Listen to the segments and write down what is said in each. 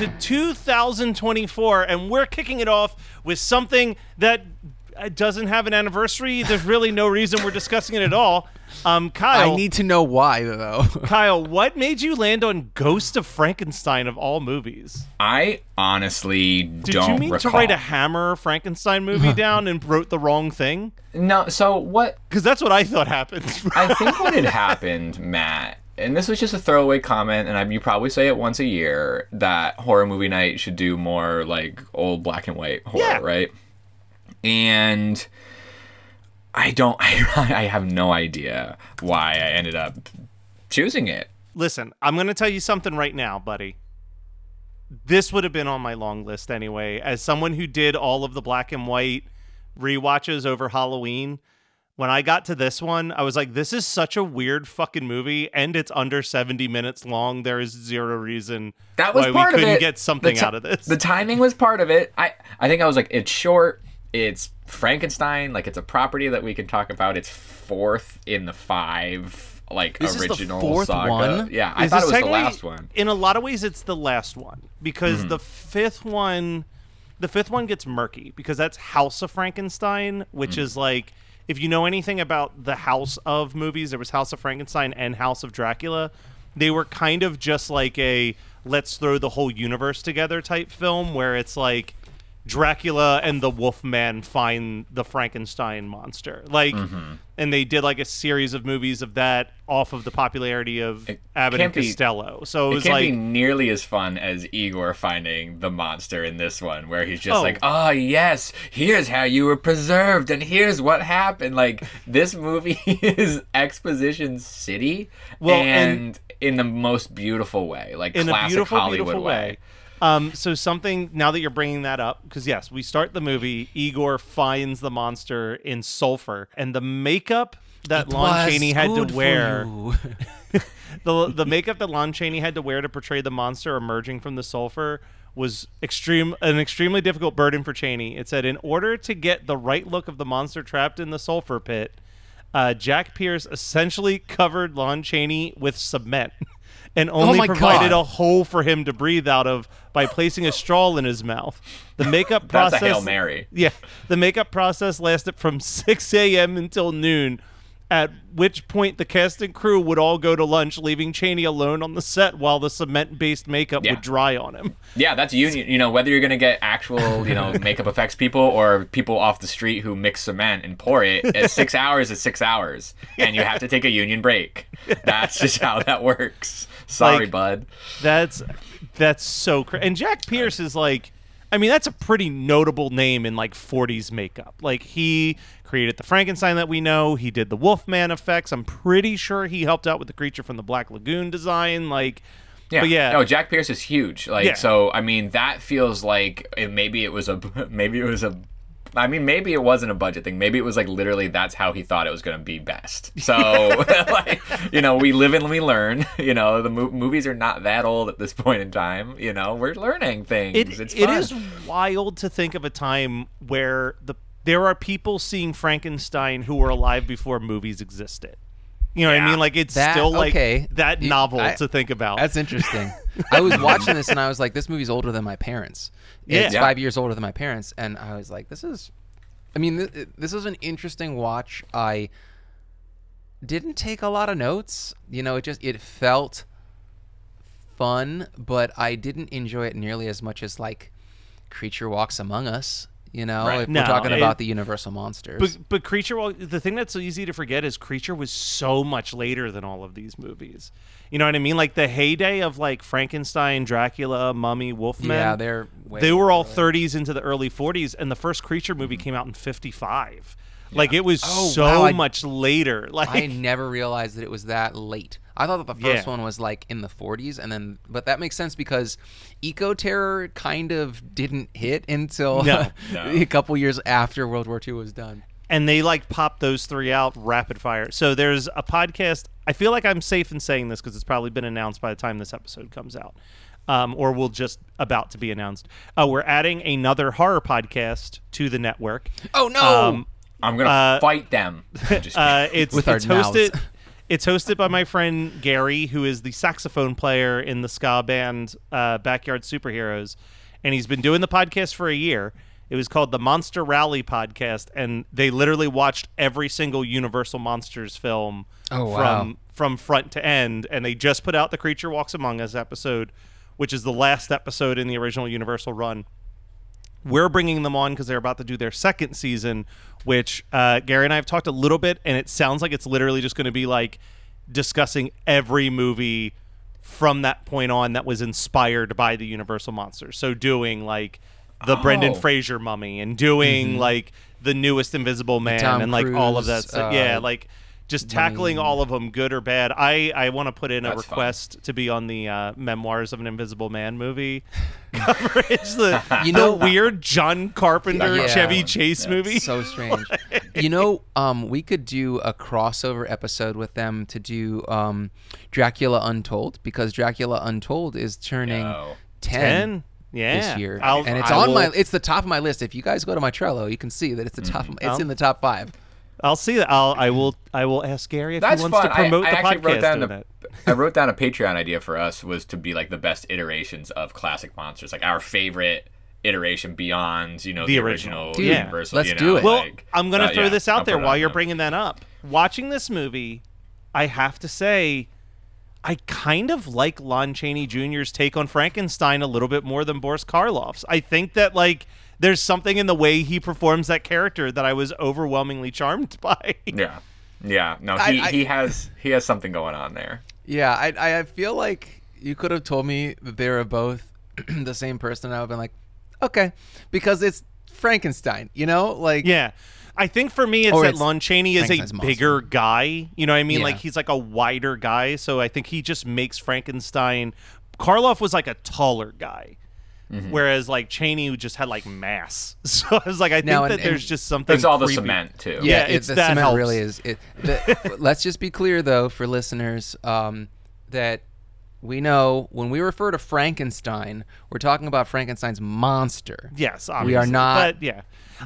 And welcome to 2024. And we're kicking it off with something that uh, doesn't have an anniversary. There's really no reason we're discussing it at all. Um, Kyle, I need to know why though. Kyle, what made you land on Ghost of Frankenstein of all movies? I honestly Did don't Did you mean recall. to write a Hammer Frankenstein movie down and wrote the wrong thing? No, so what Because that's what I thought happened. I think what had happened, Matt, and this was just a throwaway comment, and I, you probably say it once a year that horror movie night should do more like old black and white horror, Yeah. right? And I don't, I, I have no idea why I ended up choosing it. Listen, I'm going to tell you something right now, buddy. This would have been on my long list anyway. As someone who did all of the black and white rewatches over Halloween, when I got to this one, I was like, this is such a weird fucking movie, and it's under 70 minutes long. There is zero reason That was why part we couldn't of it. get something ti- out of this. The timing was part of it. I I think I was like, it's short. It's Frankenstein. Like it's a property that we can talk about. It's fourth in the five like This is the original fourth saga. one? Yeah, I Is thought it was the last one. In a lot of ways, it's the last one because Mm-hmm. the fifth one, the fifth one gets murky because that's House of Frankenstein, which Mm. is like if you know anything about the House of movies, there was House of Frankenstein and House of Dracula. They were kind of just like a let's throw the whole universe together type film where it's like Dracula and the Wolfman find the Frankenstein monster. Like Mm-hmm. and they did like a series of movies of that off of the popularity of Abbott and be- Costello. So it It was can't like be nearly as fun as Igor finding the monster in this one, where he's just Oh. like, "Ah, yes, here's how you were preserved, and here's what happened." Like this movie is exposition city, Well, and, and- in the most beautiful way, like in a classic beautiful, Hollywood beautiful way. Um, so something now that you're bringing that up, because yes, we start the movie. Igor finds the monster in sulfur, and the makeup that Lon Chaney had to wear, the the makeup that Lon Chaney had to wear to portray the monster emerging from the sulfur was extreme an extremely difficult burden for Chaney. It said in order to get the right look of the monster trapped in the sulfur pit, uh, Jack Pierce essentially covered Lon Chaney with cement. And oh only Oh provided God. a hole for him to breathe out of by placing a straw in his mouth. The makeup process That's a process. Hail Mary. Yeah, the makeup process lasted from 6 a.m. until noon, at which point the cast and crew would all go to lunch, leaving Chaney alone on the set while the cement-based makeup Yeah. would dry on him. Yeah, that's union. You know, whether you're gonna get actual, you know, makeup effects people or people off the street who mix cement and pour it, at six hours is six hours, and you have to take a union break. That's just how that works. Sorry, Like- bud. That's that's so cra And Jack Pierce is like, I mean, that's a pretty notable name in like 40s makeup. Like he created the Frankenstein that we know. He did the Wolfman effects. I'm pretty sure he helped out with the creature from the Black Lagoon design. Like Yeah. But yeah. No, Jack Pierce is huge. Like Yeah. so I mean that feels like it, maybe it was a maybe it was a I mean maybe it wasn't a budget thing. Maybe it was like literally that's how he thought it was going to be best. So like you know, we live and we learn, you know, the mo- movies are not that old at this point in time, you know. We're learning things. It, it's it is wild to think of a time where the there are people seeing Frankenstein who were alive before movies existed. You know what I mean? Like it's That- still like okay. that You- novel I- to think about. That's interesting. I was watching this and I was like, this movie's older than my parents. It's Yeah. five years older than my parents, and I was like, this is. I mean, th- this is an interesting watch. I didn't take a lot of notes. You know, it just it felt fun, but I didn't enjoy it nearly as much as like Creature Walks Among Us. You know, Right. if No, we're talking it- about the Universal monsters. But but Creature, well, the thing that's so easy to forget is Creature was so much later than all of these movies. You know what I mean? Like the heyday of like Frankenstein, Dracula, Mummy, Wolfman. yeah, they're they were all early. 30s into the early 40s, and the first Creature movie came out in 55. Like it was Oh, so wow, I- much later. Like I never realized that it was that late. I thought that the first Yeah. one was like in the 40s, and then, but that makes sense because Eco Terror kind of didn't hit until No. No. a couple years after World War II was done. and they like popped those three out rapid fire. So there's a podcast. I feel like I'm safe in saying this because it's probably been announced by the time this episode comes out, um, or will just about to be announced. Uh, we're adding another horror podcast to the network. Oh no! Um, I'm going to uh, fight them. Just uh, it's With our hosted. mouths. It's hosted by my friend Gary, who is the saxophone player in the ska band uh, Backyard Superheroes, and he's been doing the podcast for a year. It was called the Monster Rally Podcast, and they literally watched every single Universal Monsters film Oh, wow. from from front to end. And they just put out the Creature Walks Among Us episode, which is the last episode in the original Universal run we're bringing them on because they're about to do their second season, which uh, Gary and I have talked a little bit, and it sounds like it's literally just going to be like discussing every movie from that point on that was inspired by the Universal monsters. So doing like the Brendan Oh. Fraser mummy and doing like the newest Invisible Man and like all of that Cruise, stuff. uh, yeah, like just tackling all of them, good or bad. I I want to put in a That's fun. request to be on the uh, Memoirs of an Invisible Man movie coverage. The You know- the weird John Carpenter Yeah. Chevy Chase movie. so strange. you know, um, we could do a crossover episode with them to do um, Dracula Untold because Dracula Untold is turning Yo. 10, Ten, yeah. this year, I'll- and it's I on my it's the top of my list. If you guys go to my Trello, you can see that it's the top. It's I'll- in the top five. I'll see that. I'll I will I will ask Gary if That's he wants fun. to promote I, I the actually podcast. wrote down doing the. I wrote down a Patreon idea for us was to be like the best iterations of classic monsters, like our favorite iteration beyond, you know, The the, original. original, Dude, Universal. let's you do know, it. Well, like- I'm gonna uh, throw yeah, this out I'll there while you're them. bringing that up. Watching this movie, I have to say, I kind of like Lon Chaney Jr.'s take on Frankenstein a little bit more than Boris Karloff's. I think that like there's something in the way he performs that character that I was overwhelmingly charmed by. Yeah, yeah. No, he, I- he has he has something going on there. Yeah, I I feel like you could have told me that they were both the same person. I would have been like, okay, because it's Frankenstein. You know, like Yeah. I think for me, it's Or that it's Lon Chaney is a Frankenstein's monster. bigger guy. You know what I mean? Yeah. Like he's like a wider guy. So I think he just makes Frankenstein. Karloff was like a taller guy. Mm-hmm. Whereas like Chaney just had like mass, so I was like, I think Now, that and- there's and just something. It's all the cement too. Yeah, it- it's- the that cement helps. really is. It, the, let's just be clear though for listeners um, that we know when we refer to Frankenstein, we're talking about Frankenstein's monster. Yes, We are not But yeah,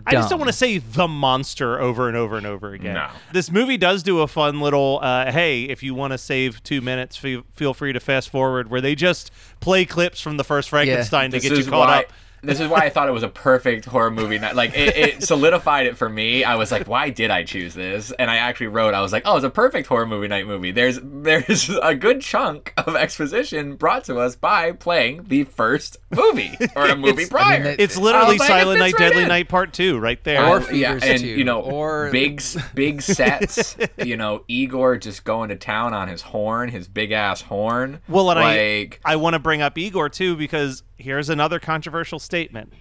I just don't want to say the monster over and over and over again. No. This movie does do a fun little. Uh, hey, if you want to save two minutes, feel, feel free to fast forward, where they just play clips from the first Frankenstein to This get you caught why. up. This is why I thought it was a perfect horror movie. night. Like it, it solidified it for me. I was like, why did I choose this? And I actually wrote, I was like, oh, it's a perfect horror movie night movie. There's there's a good chunk of exposition brought to us by playing the first movie or a movie It's- prior. that- It's literally was like, it Silent Night, right Deadly in. Night Part Two, right there. Or Uh, yeah, Fevers and too, you know, or- big big sets. you know, Igor just going to town on his horn, his big ass horn. Well, and like, I I want to bring up Igor too because here's another controversial statement.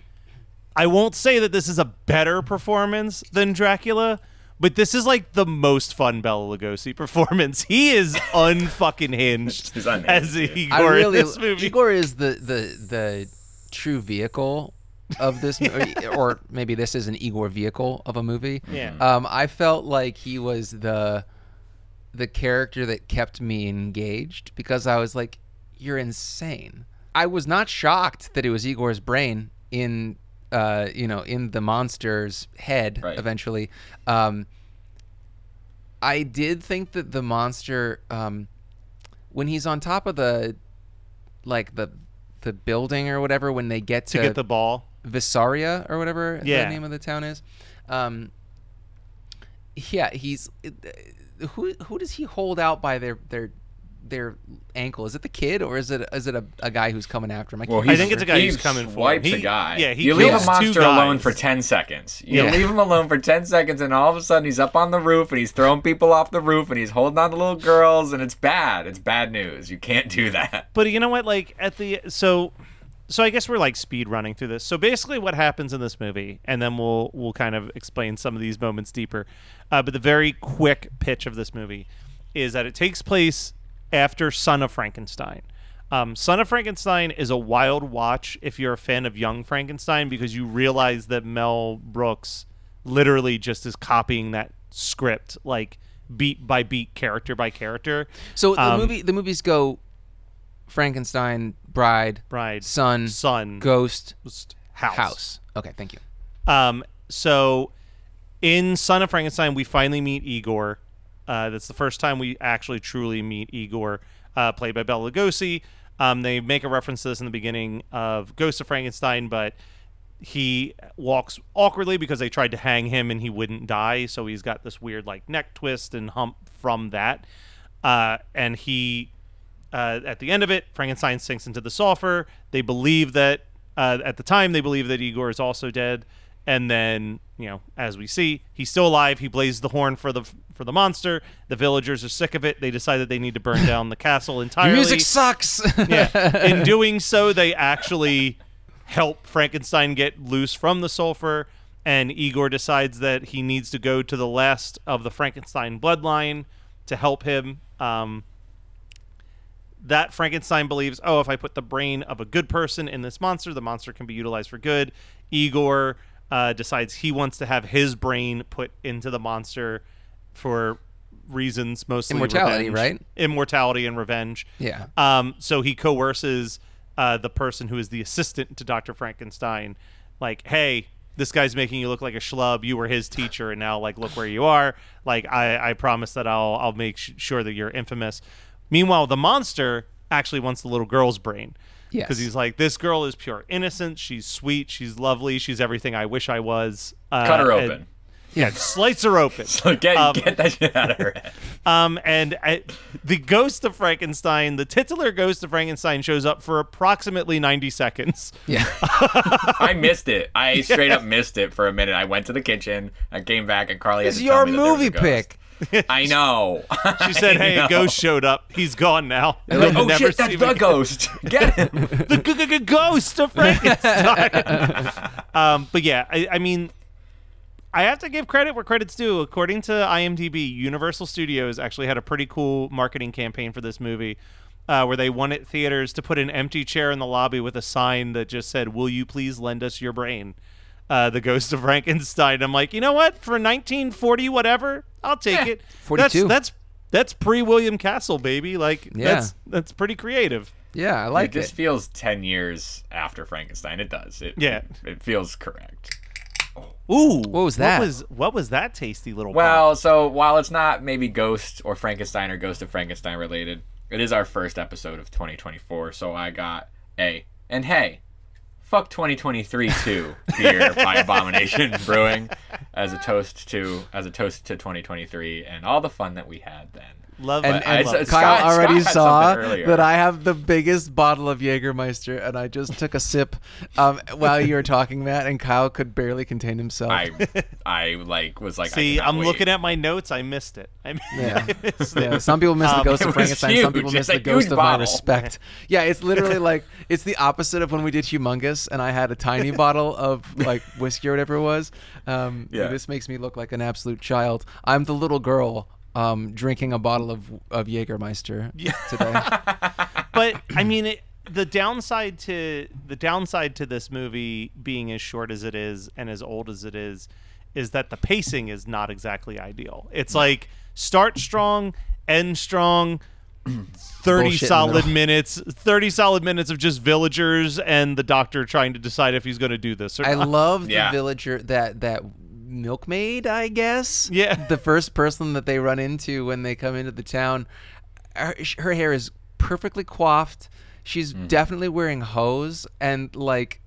I won't say that this is a better performance than Dracula, But this is like the most fun Bela Lugosi performance. He is unfucking hinged He's unhinged, as. Igor really in this movie. Igor is the the the true vehicle of this movie, or maybe this is an Igor vehicle of a movie. Yeah. Um, I felt like he was the the character that kept me engaged because I was like, "You're insane." I was not shocked that it was Igor's brain in, uh, you know, in the monster's head. Right. Eventually, um, I did think that the monster, um, when he's on top of the, like the, the building or whatever, when they get to, to get the ball. Vasaria or whatever Yeah. the name of the town is. Um, yeah, he's who who does he hold out by their their their ankle? Is it the kid or is it is it a, a guy who's coming after him? I, Well, can't I he's- think it's a guy he who's coming for him. He- a guy. yeah, he you leave a monster alone for ten seconds. You Yeah. leave him alone for ten seconds, and all of a sudden he's up on the roof and he's throwing people off the roof and he's holding on to little girls, and it's bad. It's bad news. You can't do that. But you know what? Like at the so, so I guess we're like speed running through this. So basically, what happens in this movie, and then we'll we'll kind of explain some of these moments deeper. Uh, but the very quick pitch of this movie is that it takes place after Son of Frankenstein. Um, Son of Frankenstein is a wild watch if you're a fan of Young Frankenstein because you realize that Mel Brooks literally just is copying that script like beat by beat, character by character. so the um, movie the movies go Frankenstein, Bride, Bride, Son, Son, Ghost, House. House. Okay, thank you. Um, so in Son of Frankenstein, we finally meet Igor. Uh, that's the first time we actually truly meet Igor, uh, played by Bela Lugosi. Um, they make a reference to this in the beginning of Ghost of Frankenstein, but he walks awkwardly because they tried to hang him and he wouldn't die. So he's got this weird like neck twist and hump from that. Uh, and he uh, at the end of it, Frankenstein sinks into the sulfur. They believe that uh, at the time they believe that Igor is also dead, and then you know, as we see, he's still alive. He blazes the horn for the for the monster. The villagers are sick of it. They decide that they need to burn down the castle Your entirely. music sucks. yeah. In doing so, they actually help Frankenstein get loose from the sulfur, and Igor decides that he needs to go to the last of the Frankenstein bloodline to help him. Um, that Frankenstein believes, oh, if I put the brain of a good person in this monster, the monster can be utilized for good. Igor uh, decides he wants to have his brain put into the monster for reasons mostly Immortality, revenge. right? Immortality and revenge. Yeah. Um, so he coerces uh, the person who is the assistant to Dr. Frankenstein, like, hey, this guy's making you look like a schlub. You were his teacher, and now like look where you are. Like I, I promise that I'll I'll make sh- sure that you're infamous. Meanwhile, the monster actually wants the little girl's brain. Yes. Because he's like, this girl is pure innocence. She's sweet. She's lovely. She's everything I wish I was. Uh, Cut her and- open. yeah, slice her open. So get Um, get that shit out of her head. Um, and uh, the ghost of Frankenstein, the titular ghost of Frankenstein, shows up for approximately 90 seconds. yeah. I missed it. I straight up missed it for a minute. I went to the kitchen. I came back, and Carly had It's your me that there was a movie ghost. pick. I know. She said, "Hey, know. a ghost showed up. He's gone now. Like, oh shit, that's the again." ghost. Get him. the g- g- g- ghost of Frankenstein. um, but yeah, I, I mean, I have to give credit where credit's due. According to IMDb, Universal Studios actually had a pretty cool marketing campaign for this movie. Uh, where they wanted theaters to put an empty chair in the lobby with a sign that just said, "Will you please lend us your brain?" Uh, the Ghost of Frankenstein. I'm like, you know what? For 1940, whatever, I'll take it. 42. That's that's that's pre William Castle, baby. Like, Yeah. that's that's pretty creative. Yeah, I Like like this it. feels ten years after Frankenstein. It does. It, Yeah. It feels correct. Ooh, What was that? What was what was that tasty little? Well, so while it's not maybe Ghost or Frankenstein or Ghost of Frankenstein related, it is our first episode of 2024. So I got a and hey, fuck 2023 too beer by Abomination Brewing as a toast to as a toast to 2023 and all the fun that we had then. Love And, it. I- and Scott- Kyle Scott already had saw that I have the biggest bottle of Jägermeister, and I just took a sip um, while you were talking, Matt, and Kyle could barely contain himself. I I like was like See, cannot I'm wait. looking at my notes. I missed it. I, Yeah. I missed Yeah, it. some people miss the Um, ghost of was Frankenstein. Some people miss It's the ghost huge of my respect. Yeah, it's literally like it's the opposite of when we did Humongous, and I had a tiny bottle of like whiskey or whatever it was. Um, Yeah. this makes me look like an absolute child. I'm the little girl um, drinking a bottle of of Jägermeister today. but I mean, it, the downside to the downside to this movie being as short as it is and as old as it is, is that the pacing is not exactly ideal. It's like start strong, end strong. 30 Bullshit solid minutes 30 solid minutes of just villagers and the doctor trying to decide if he's going to do this or I not. love the Yeah. villager that that milkmaid, I guess. Yeah. The first person that they run into when they come into the town, her, her hair is perfectly coiffed. She's Mm-hmm. definitely wearing hose and like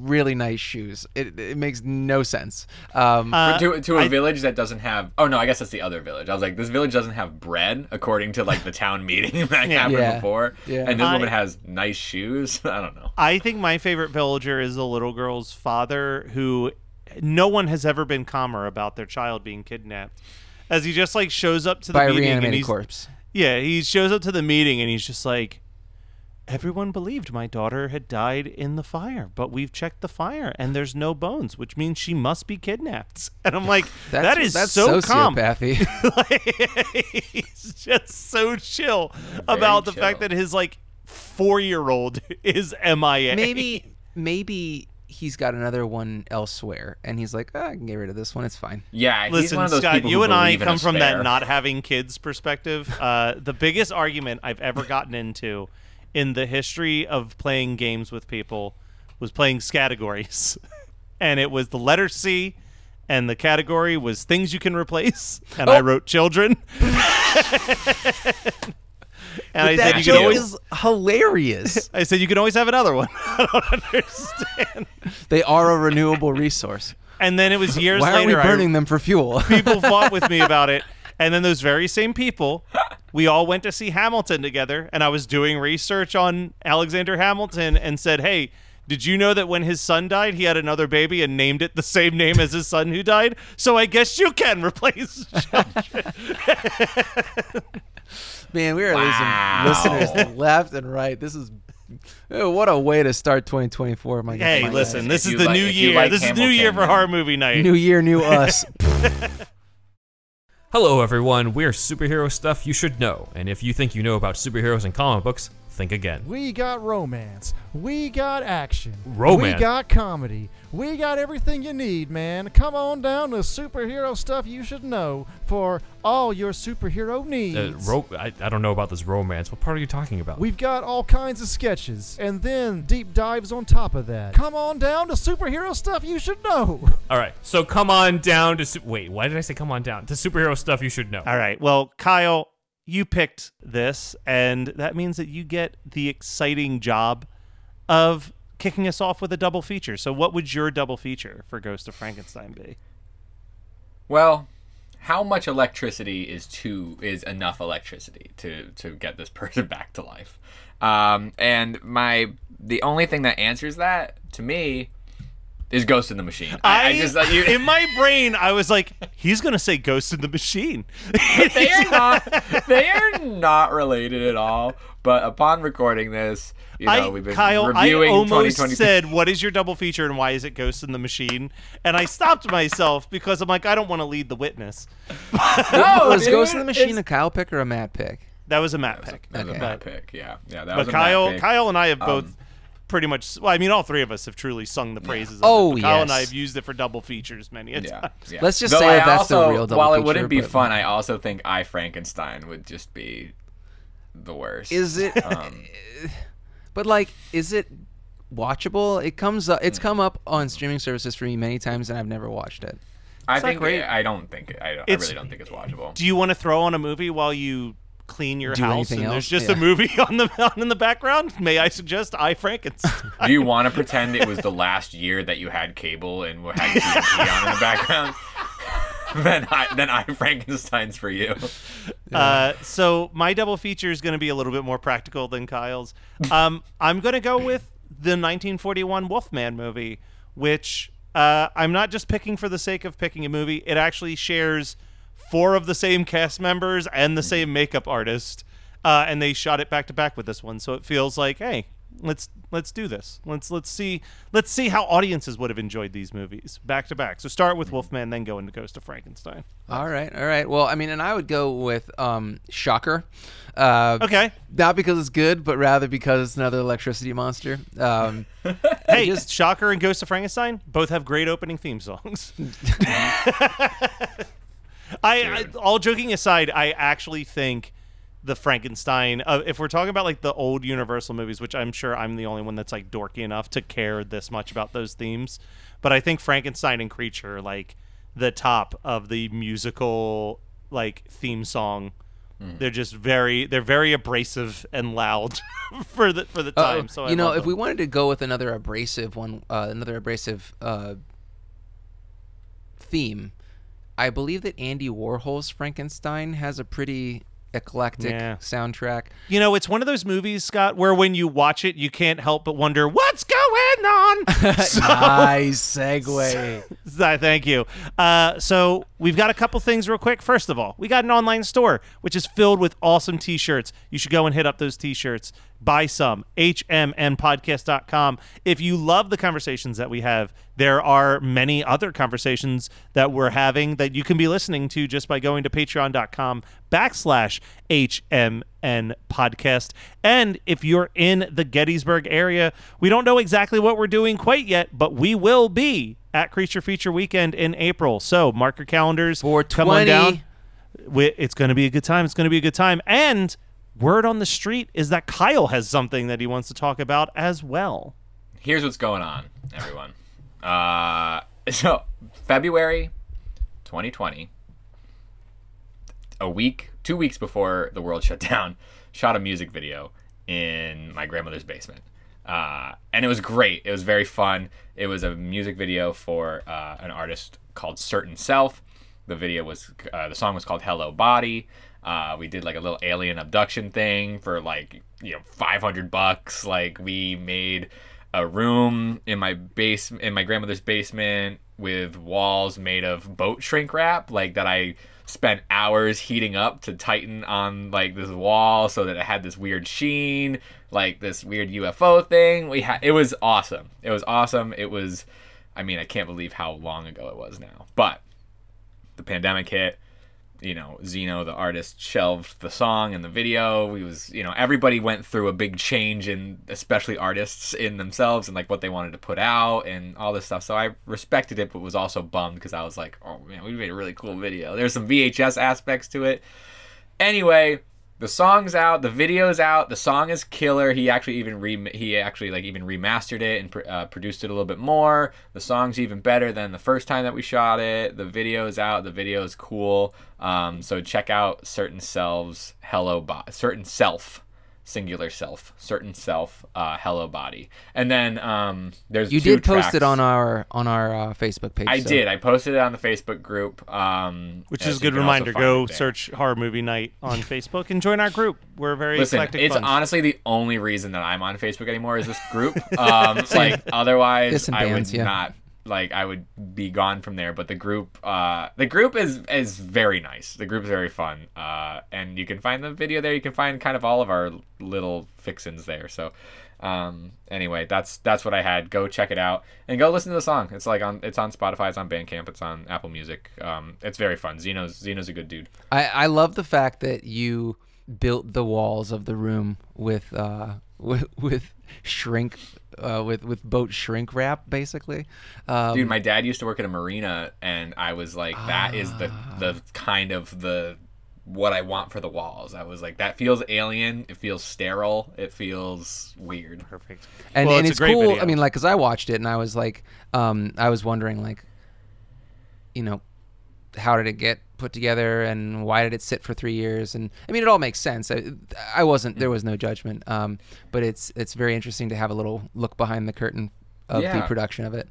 really nice shoes. It, it makes no sense. Um, Uh, to, to a I- village that doesn't have oh no i guess that's the other village i was like this village doesn't have bread according to like the town meeting that happened Yeah. before Yeah. and this I- woman has nice shoes i don't know I think my favorite villager is the little girl's father, who no one has ever been calmer about their child being kidnapped. As he just like shows up to the by a meeting and he's corpse. yeah, he shows up to the meeting and he's just like, everyone believed my daughter had died in the fire, but we've checked the fire and there's no bones, which means she must be kidnapped. And I'm like, That's, that is that's so calm. sociopathy. he's just so chill about the fact that his like four year old is MIA. maybe maybe he's got another one elsewhere, and he's like, "Ah, I can get rid of this one. It's fine. yeah he's Listen, one of those Scott, people you and I believe in a come from spare. that not having kids perspective. Uh, the biggest argument I've ever gotten into in the history of playing games with people was playing categories. and it was the letter C, and the category was things you can replace. And I wrote children. and I said that you joke can always. is hilarious. I said you can always have another one. I don't understand. they are a renewable resource. And then it was years later. Why aren't we later. I- burning them for fuel? people fought with me about it. And then those very same people, we all went to see Hamilton together. And I was doing research on Alexander Hamilton and said, Hey, did you know that when his son died, he had another baby and named it the same name as his son who died? So I guess you can replace. Man, we are Wow. losing listeners left and right. This is oh, what a way to start 2024. My hey, my listen, guys. this If is the like- new year. like this is the new year for horror movie night. new year, new us. Hello, everyone. We're superhero stuff you should know. And if you think you know about superheroes and comic books, think again. We got romance. We got action. Romance? We got comedy. We got everything you need, man. Come on down to superhero stuff you should know for all your superhero needs. Uh, ro- I, I don't know about this romance. What part are you talking about? We've got all kinds of sketches and then deep dives on top of that. Come on down to superhero stuff you should know. All right, so come on down to. Su- Wait, why did I say come on down? To superhero stuff you should know. All right. Well, Kyle, you picked this, and that means that you get the exciting job of kicking us off with a double feature. So, what would your double feature for Ghost of Frankenstein be? Well, how much electricity is too is enough electricity to to get this person back to life? Um, and my the only thing that answers that to me is Ghost in the Machine. I, I just uh, you, in my brain, I was like, he's gonna say Ghost in the Machine. they are not they are not related at all. But upon recording this, you know, I, we've been Kyle, I almost 2020. said, "What is your double feature and why is it Ghost in the Machine?" And I stopped myself because I'm like, I don't want to lead the witness. no, was dude, Ghost in the Machine it's- a Kyle pick or a Matt pick? That was a Matt pick. That was a Matt pick. Yeah, yeah. That But was a Matt Kyle, pick. Kyle and I have both Um, pretty much. Well, I mean, all three of us have truly sung the praises. Oh, of it. But Kyle and I yes. have used it for double features many a Yeah, times. yeah. Let's just Though say I that that's the real double feature. While it wouldn't be but- fun, I also think I Frankenstein would just be the worst. Is it? Um, but like, is it watchable? It comes up. It's come up on streaming services for me many times, and I've never watched it. I not think great. I don't think I, don't, I It's- really don't think it's watchable. Do you want to throw on a movie while you clean your Do house anything and there's just Yeah. a movie on the on in the background? May I suggest I Frankenstein? Do you want to pretend it was the last year that you had cable and had TNT on in the background? then I then I Frankenstein's for you. Uh, so my double feature is going to be a little bit more practical than Kyle's. Um, I'm going to go with the 1941 Wolfman movie, which uh, I'm not just picking for the sake of picking a movie. It actually shares four of the same cast members and the same makeup artist, uh, and they shot it back to back with this one. So it feels like, hey, let's let's do this. Let's let's see let's see how audiences would have enjoyed these movies back to back. So start with Wolfman, then go into Ghost of Frankenstein. All right, all right. Well, I mean, and I would go with um, Shocker. Uh, Okay. Not because it's good, but rather because it's another electricity monster. Um, Hey, just Shocker and Ghost of Frankenstein both have great opening theme songs. I, I all joking aside, I actually think the Frankenstein. Uh, if we're talking about like the old Universal movies, which I'm sure I'm the only one that's like dorky enough to care this much about those themes, but I think Frankenstein and Creature like the top of the musical like theme song. They're just very they're very abrasive and loud for the for the uh, time. so I you know, if them. we wanted to go with another abrasive one, uh, another abrasive uh, theme, I believe that Andy Warhol's Frankenstein has a pretty eclectic Yeah. soundtrack. You know, it's one of those movies, Scott, where when you watch it, you can't help but wonder what's going on. so, nice segue. Thank you. Uh, so we've got a couple things real quick. First of all, we got an online store which is filled with awesome T-shirts. You should go and hit up those T-shirts. Buy some. HMNpodcast.com. If you love the conversations that we have, there are many other conversations that we're having that you can be listening to just by going to patreon.com backslash HMN podcast. And if you're in the Gettysburg area, we don't know exactly what we're doing quite yet, but we will be at Creature Feature Weekend in April. So mark your calendars. For Come on 20. down. We- It's going to be a good time. It's going to be a good time. And word on the street is that Kyle has something that he wants to talk about as well. here's what's going on, everyone. Uh, so February 2020, a week, two weeks before the world shut down, shot a music video in my grandmother's basement. Uh, and it was great. It was very fun. It was a music video for uh, an artist called Certain Self. The video was, uh, the song was called Hello Body. Uh, we did like a little alien abduction thing for like, you know, 500 bucks. Like we made a room in my base in my grandmother's basement with walls made of boat shrink wrap like that I spent hours heating up to tighten on like this wall so that it had this weird sheen like this weird UFO thing. We had it was awesome. It was awesome. It was I mean I can't believe how long ago it was now. But the pandemic hit you know Zeno the artist shelved the song and the video. We was you know everybody went through a big change in especially artists in themselves and like what they wanted to put out and all this stuff. So I respected it but was also bummed because I was like oh man we made a really cool video. There's some VHS aspects to it. Anyway the song's out the video's out the song is killer. He actually even re- he actually like even remastered it and pr- uh, produced it a little bit more. The song's even better than the first time that we shot it. The video's out the video is cool. Um, so check out certain selves hello Bo- certain self singular self certain self uh, hello body and then um, there's You two did post it on our on our uh, Facebook page. I so- did. I posted it on the Facebook group. Um, Which is a good reminder. Go search Horror Movie Night on Facebook and join our group. We're very Listen, eclectic it's bunch. honestly the only reason that I'm on Facebook anymore is this group. Um, like otherwise, This and I bands, would yeah. not like I would be gone from there. But the group, uh, the group is is very nice. The group is very fun, uh, and you can find the video there. You can find kind of all of our little fixins there. So. Um, anyway, that's that's what I had. Go check it out and go listen to the song. It's like on it's on Spotify, it's on Bandcamp, it's on Apple Music. Um, it's very fun. Zeno's Zeno's a good dude. I, I love the fact that you built the walls of the room with uh with with shrink uh with with boat shrink wrap basically. Um, Dude, my dad used to work at a marina, and I was like, that is the the kind of the what I want for the walls. I was like, that feels alien. It feels sterile. It feels weird. Perfect. and, Well, and it's it's, a great cool. video. I mean, like, cause I watched it and I was like, um, I was wondering like, you know, how did it get put together and why did it sit for three years? And I mean, it all makes sense. I, I wasn't, there was no judgment. Um, but it's it's very interesting to have a little look behind the curtain of the production of it.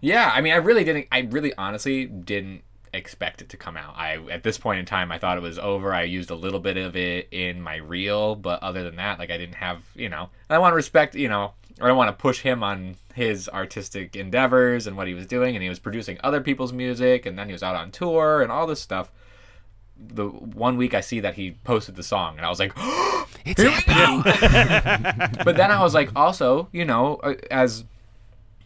Yeah, I mean, I really didn't. I really, honestly, didn't expect it to come out. I at this point in time, I thought it was over. I used a little bit of it in my reel, but other than that, like, I didn't have, you know. I want to respect, you know, I don't want to push him on his artistic endeavors and what he was doing, and he was producing other people's music, and then he was out on tour and all this stuff. the one week I see that he posted the song, and I was like, It's go. but then I was like, also, you know, uh, as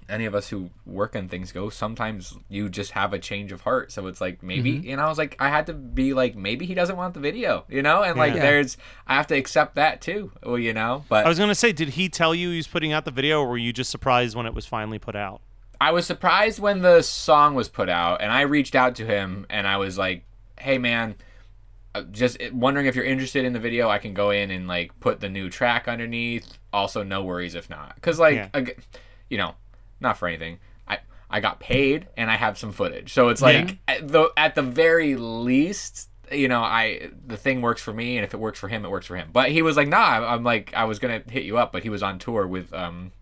any of us who work on things go, sometimes you just have a change of heart. So it's like maybe, and I was like, I had to be like, maybe he doesn't want the video, you know, and like Yeah. there's, I have to accept that too, well, you know. But I was gonna say, did he tell you he was putting out the video, or were you just surprised when it was finally put out? I was surprised when the song was put out, and I reached out to him and I was like, "Hey, man, uh, just wondering if you're interested in the video. I can go in and like put the new track underneath. Also, no worries if not, because like, Yeah. you know, not for anything. I I got paid and I have some footage, so it's like at the at the very least." You know, I the thing works for me, and if it works for him, it works for him. But he was like, "Nah." I'm- I'm like, I was gonna hit you up, but he was on tour with um,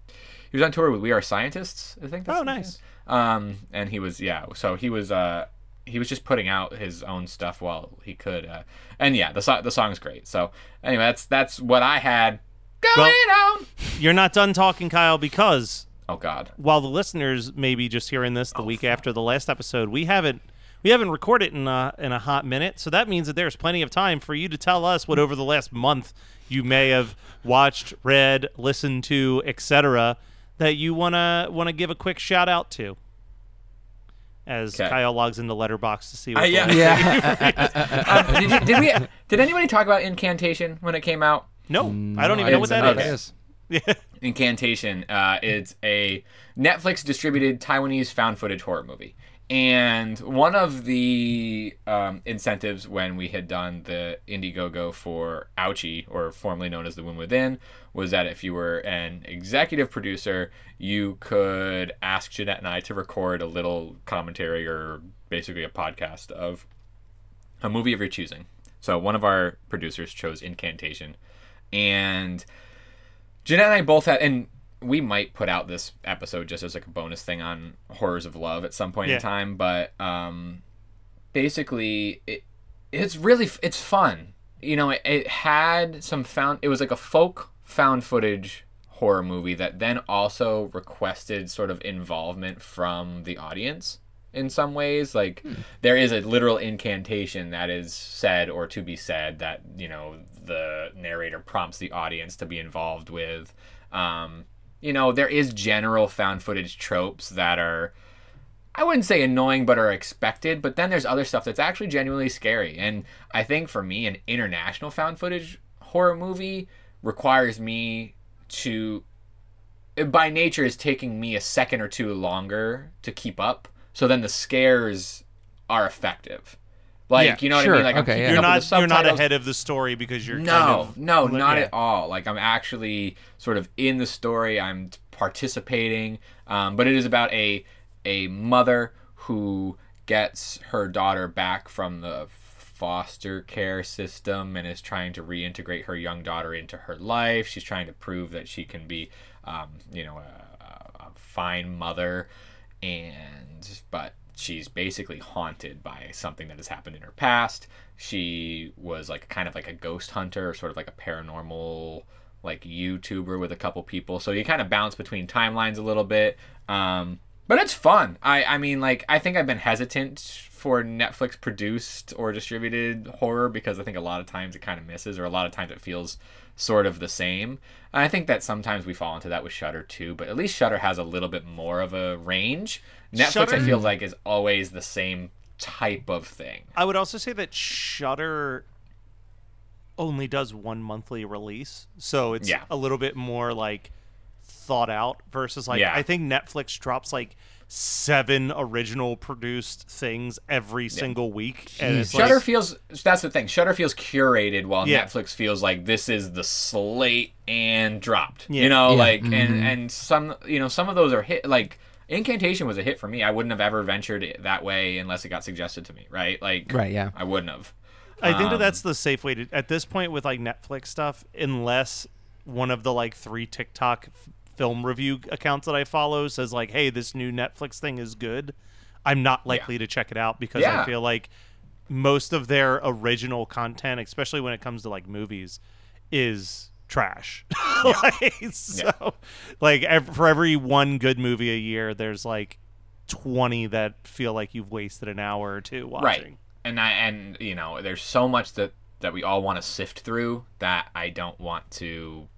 he was on tour with We Are Scientists. I think. That's Oh, nice. Um, and he was yeah. So he was uh he was just putting out his own stuff while he could. Uh, and yeah, the so- the song's great. So anyway, that's that's what I had going on. You're not done talking, Kyle, because Oh God. while the listeners may be just hearing this the week after the last episode, we haven't we haven't recorded in a, in a hot minute, so that means that there's plenty of time for you to tell us what over the last month you may have watched, read, listened to, etc. that you wanna wanna give a quick shout out to. As Okay. Kyle logs into the Letterboxd to see what Uh, yeah. Yeah. Uh, did, you, did we? Did anybody talk about Incantation when it came out? No, I don't No, even know what didn't that know is. that. Incantation. Uh, it's a Netflix distributed Taiwanese found footage horror movie. And one of the um, incentives when we had done the Indiegogo for Ouchie, or formerly known as The Wound Within, was that if you were an executive producer, you could ask Jeanette and I to record a little commentary or basically a podcast of a movie of your choosing. So one of our producers chose Incantation, and Jeanette and I both had, and we might put out this episode just as like a bonus thing on horrors of love at some point Yeah. in time. But um, basically, it it's really it's fun. You know, it, it had some found. It was like a folk found footage horror movie that then also requested sort of involvement from the audience in some ways like there is a literal incantation that is said or to be said that you know the narrator prompts the audience to be involved with um, you know there is general found footage tropes that are I wouldn't say annoying, but are expected. But then there's other stuff that's actually genuinely scary. And I think for me, an international found footage horror movie requires me to, by nature, is taking me a second or two longer to keep up. So then the scares are effective. Like, Yeah, you know what sure, I mean? Like, I'm okay, yeah. You're not you're not ahead of the story because you're No, kind of no, not yeah. at all. Like I'm actually sort of in the story. I'm participating, um, but it is about a a mother who gets her daughter back from the foster care system and is trying to reintegrate her young daughter into her life. She's trying to prove that she can be, um, you know, a, a- a fine mother, and but she's basically haunted by something that has happened in her past. She was like kind of like a ghost hunter, sort of like a paranormal like YouTuber with a couple people. So you kind of bounce between timelines a little bit. Um, but it's fun. I I mean like I think I've been hesitant for Netflix produced or distributed horror because I think a lot of times it kind of misses or a lot of times it feels sort of the same. And I think that sometimes we fall into that with Shudder too, but at least Shudder has a little bit more of a range. Netflix Shudder- I feel like is always the same type of thing. I would also say that Shudder only does one monthly release, so it's Yeah. a little bit more like thought out versus like Yeah. I think Netflix drops like seven original produced things every single week, and it's Shudder like, feels that's the thing. Shudder feels curated while Yeah. Netflix feels like this is the slate and dropped. Yeah. You know, Yeah. like and and some you know some of those are hit like Incantation was a hit for me. I wouldn't have ever ventured it that way unless it got suggested to me, right? Like Right, yeah. I wouldn't have. I think that Um, that's the safe way to at this point with like Netflix stuff, unless one of the like three TikTok f- film review accounts that I follow says like, "Hey, this new Netflix thing is good," I'm not likely to check it out because I feel like most of their original content, especially when it comes to like movies, is trash. like, so, like ev- for every one good movie a year, there's like twenty that feel like you've wasted an hour or two watching. Right. and I and you know, there's so much that that we all want to sift through that I don't want to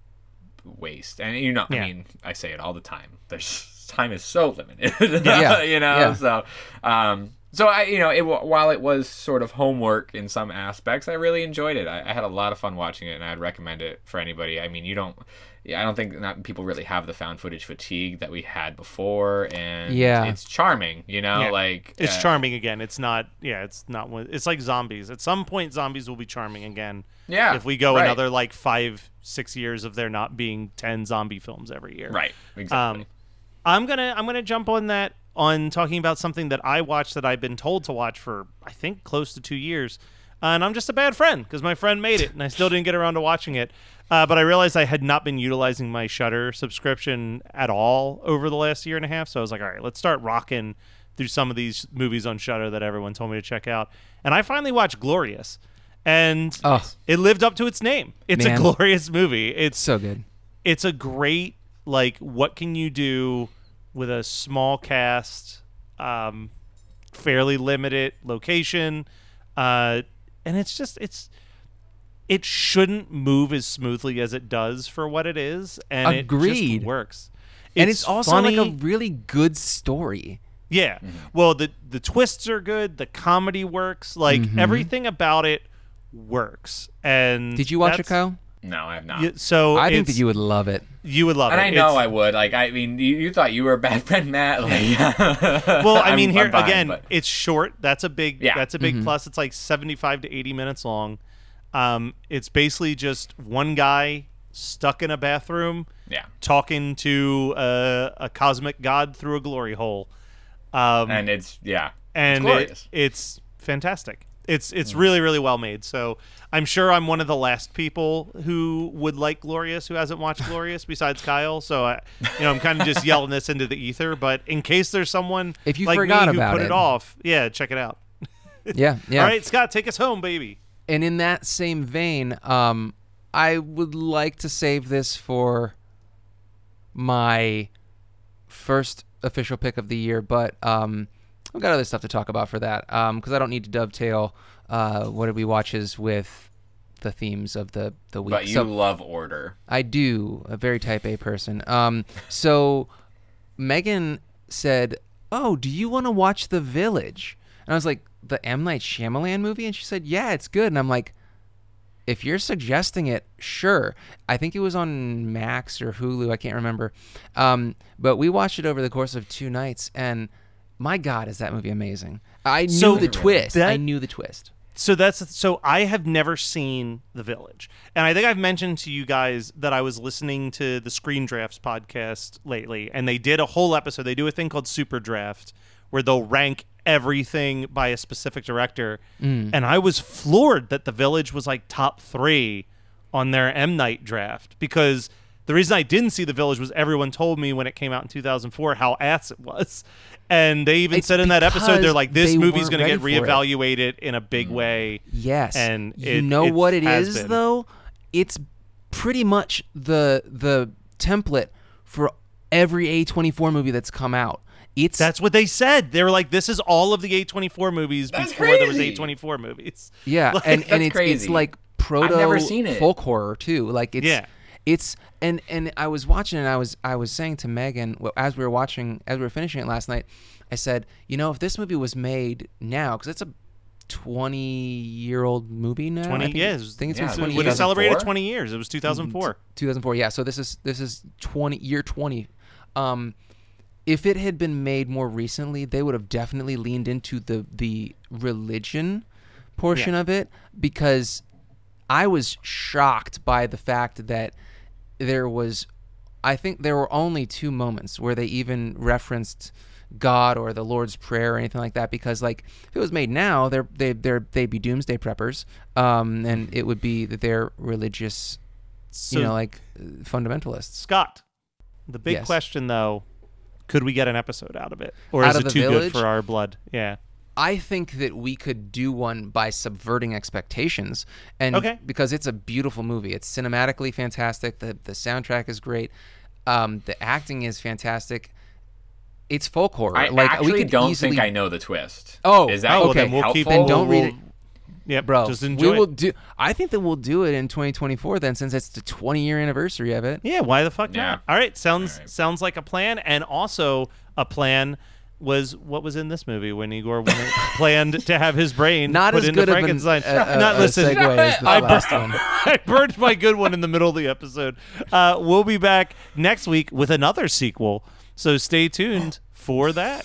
waste. And you know, Yeah. I mean, I say it all the time. There's time is so limited. Yeah. you know. Yeah. So, um, so I, you know, it while it was sort of homework in some aspects, I really enjoyed it. I, I had a lot of fun watching it, and I'd recommend it for anybody. I mean, you don't. Yeah, I don't think not people really have the found footage fatigue that we had before, and Yeah. it's charming. You know, Yeah. like It's uh, charming again. It's not. Yeah, it's not. one- It's like zombies. At some point, zombies will be charming again. Yeah, If we go right. another like five, six years of there not being ten zombie films every year. Right. Exactly. Um, I'm gonna I'm gonna jump on that on talking about something that I watched that I've been told to watch for I think close to two years, uh, and I'm just a bad friend because my friend made it and I still didn't get around to watching it. Uh, but I realized I had not been utilizing my Shudder subscription at all over the last year and a half. So I was like, all right, let's start rocking through some of these movies on Shudder that everyone told me to check out. And I finally watched Glorious, and Oh. it lived up to its name. It's Man. a glorious movie. It's So good. it's a great like what can you do with a small cast um fairly limited location uh and it's just it's it shouldn't move as smoothly as it does for what it is and it just works and it's also funny. like a really good story. yeah well the the twists are good the comedy works like everything about it works and Mm-hmm. Did you watch it, that's- Kyle? No, I have not. y- so I think that you would love it. you would love and it I know It's- I would. Like, I mean, you, you thought you were a bad friend, Matt. Like, well i I'm- mean I'm here fine, again but- it's short that's a big Yeah. that's a big plus it's like 75 to 80 minutes long um it's basically just one guy stuck in a bathroom yeah, talking to a, a cosmic god through a glory hole um and it's yeah, and it's it, it's fantastic it's it's really really well made so i'm sure i'm one of the last people who would like glorious who hasn't watched glorious besides kyle so i you know i'm kind of just yelling this into the ether but in case there's someone If you like forgot me who about put it. it. off yeah check it out Yeah, yeah. all right scott take us home baby And in that same vein, um, I would like to save this for my first official pick of the year, but um, I've got other stuff to talk about for that because I don't need to dovetail uh, what did we watches with the themes of the the week. but you So- love order. I do, a very type A person. Um, so Megan said, "Oh, do you want to watch The Village?" And I was like, "The M Night Shyamalan movie?" And she said, "Yeah, it's good." And I'm like, "If you're suggesting it, sure." I think it was on Max or Hulu. I can't remember. Um, but we watched it over the course of two nights, and my God, is that movie amazing! I knew So the twist. I knew the twist. so that's so I have never seen The Village, and I think I've mentioned to you guys that I was listening to the Screen Drafts podcast lately, and they did a whole episode. They do a thing called Super Draft, where they'll rank everything by a specific director, mm. and I was floored that The Village was like top three on their M Night draft because. The reason I didn't see The Village was everyone told me when it came out in 2004 how ass it was. And they even It's said in that episode, they're like, this they movie's going to get ready for it. reevaluated in a big mm. way. Yes. And you know it what it is, been. though? It's pretty much the the template for every A24 movie that's come out. It's That's what they said. They were like, this is all of the A24 movies That's before there was. A24 movies. yeah, Like, and and that's it's it's like proto never seen it. folk horror too. Like it's Yeah. It's and and I was watching and I was I was saying to Megan well, as we were watching as we were finishing it last night, I said, you know, if this movie was made now because it's a 20 year old movie now. 20 I think, years. I think it's Yeah, been it's 20 When it celebrated 20 years, it was 2004. 2004 yeah so this is this is 20 year 20 um if it had been made more recently they would have definitely leaned into the the religion portion Yeah. of it because i was shocked by the fact that there was i think there were only two moments where they even referenced god or the lord's prayer or anything like that because like if it was made now they're they, they're they'd be doomsday preppers um and it would be that they're religious So, you know, like fundamentalists. Scott, the big Yes. question, though, could we get an episode out of it? Or Out is it too good for our blood? Yeah. I think that we could do one by subverting expectations, and Okay. because it's a beautiful movie. It's cinematically fantastic. the The soundtrack is great. Um, the acting is fantastic. it's folk horror. I like actually we could don't easily, think I know the twist. Oh, is that oh, well, okay? then we'll keep- helpful? Then don't read we'll- it. Yep, bro. Just enjoy. we will it. do. I think that we'll do it in 2024 then, since it's the 20 year anniversary of it. Yeah, why the fuck Yeah. not? All right, sounds All right. sounds like a plan, and also a plan was what was in this movie when Igor planned to have his brain Not put as into good of an, Frankenstein. uh, uh, not a listen. segue I last bur-. I burned my good one in the middle of the episode. Uh, we'll be back next week with another sequel, so stay tuned for that.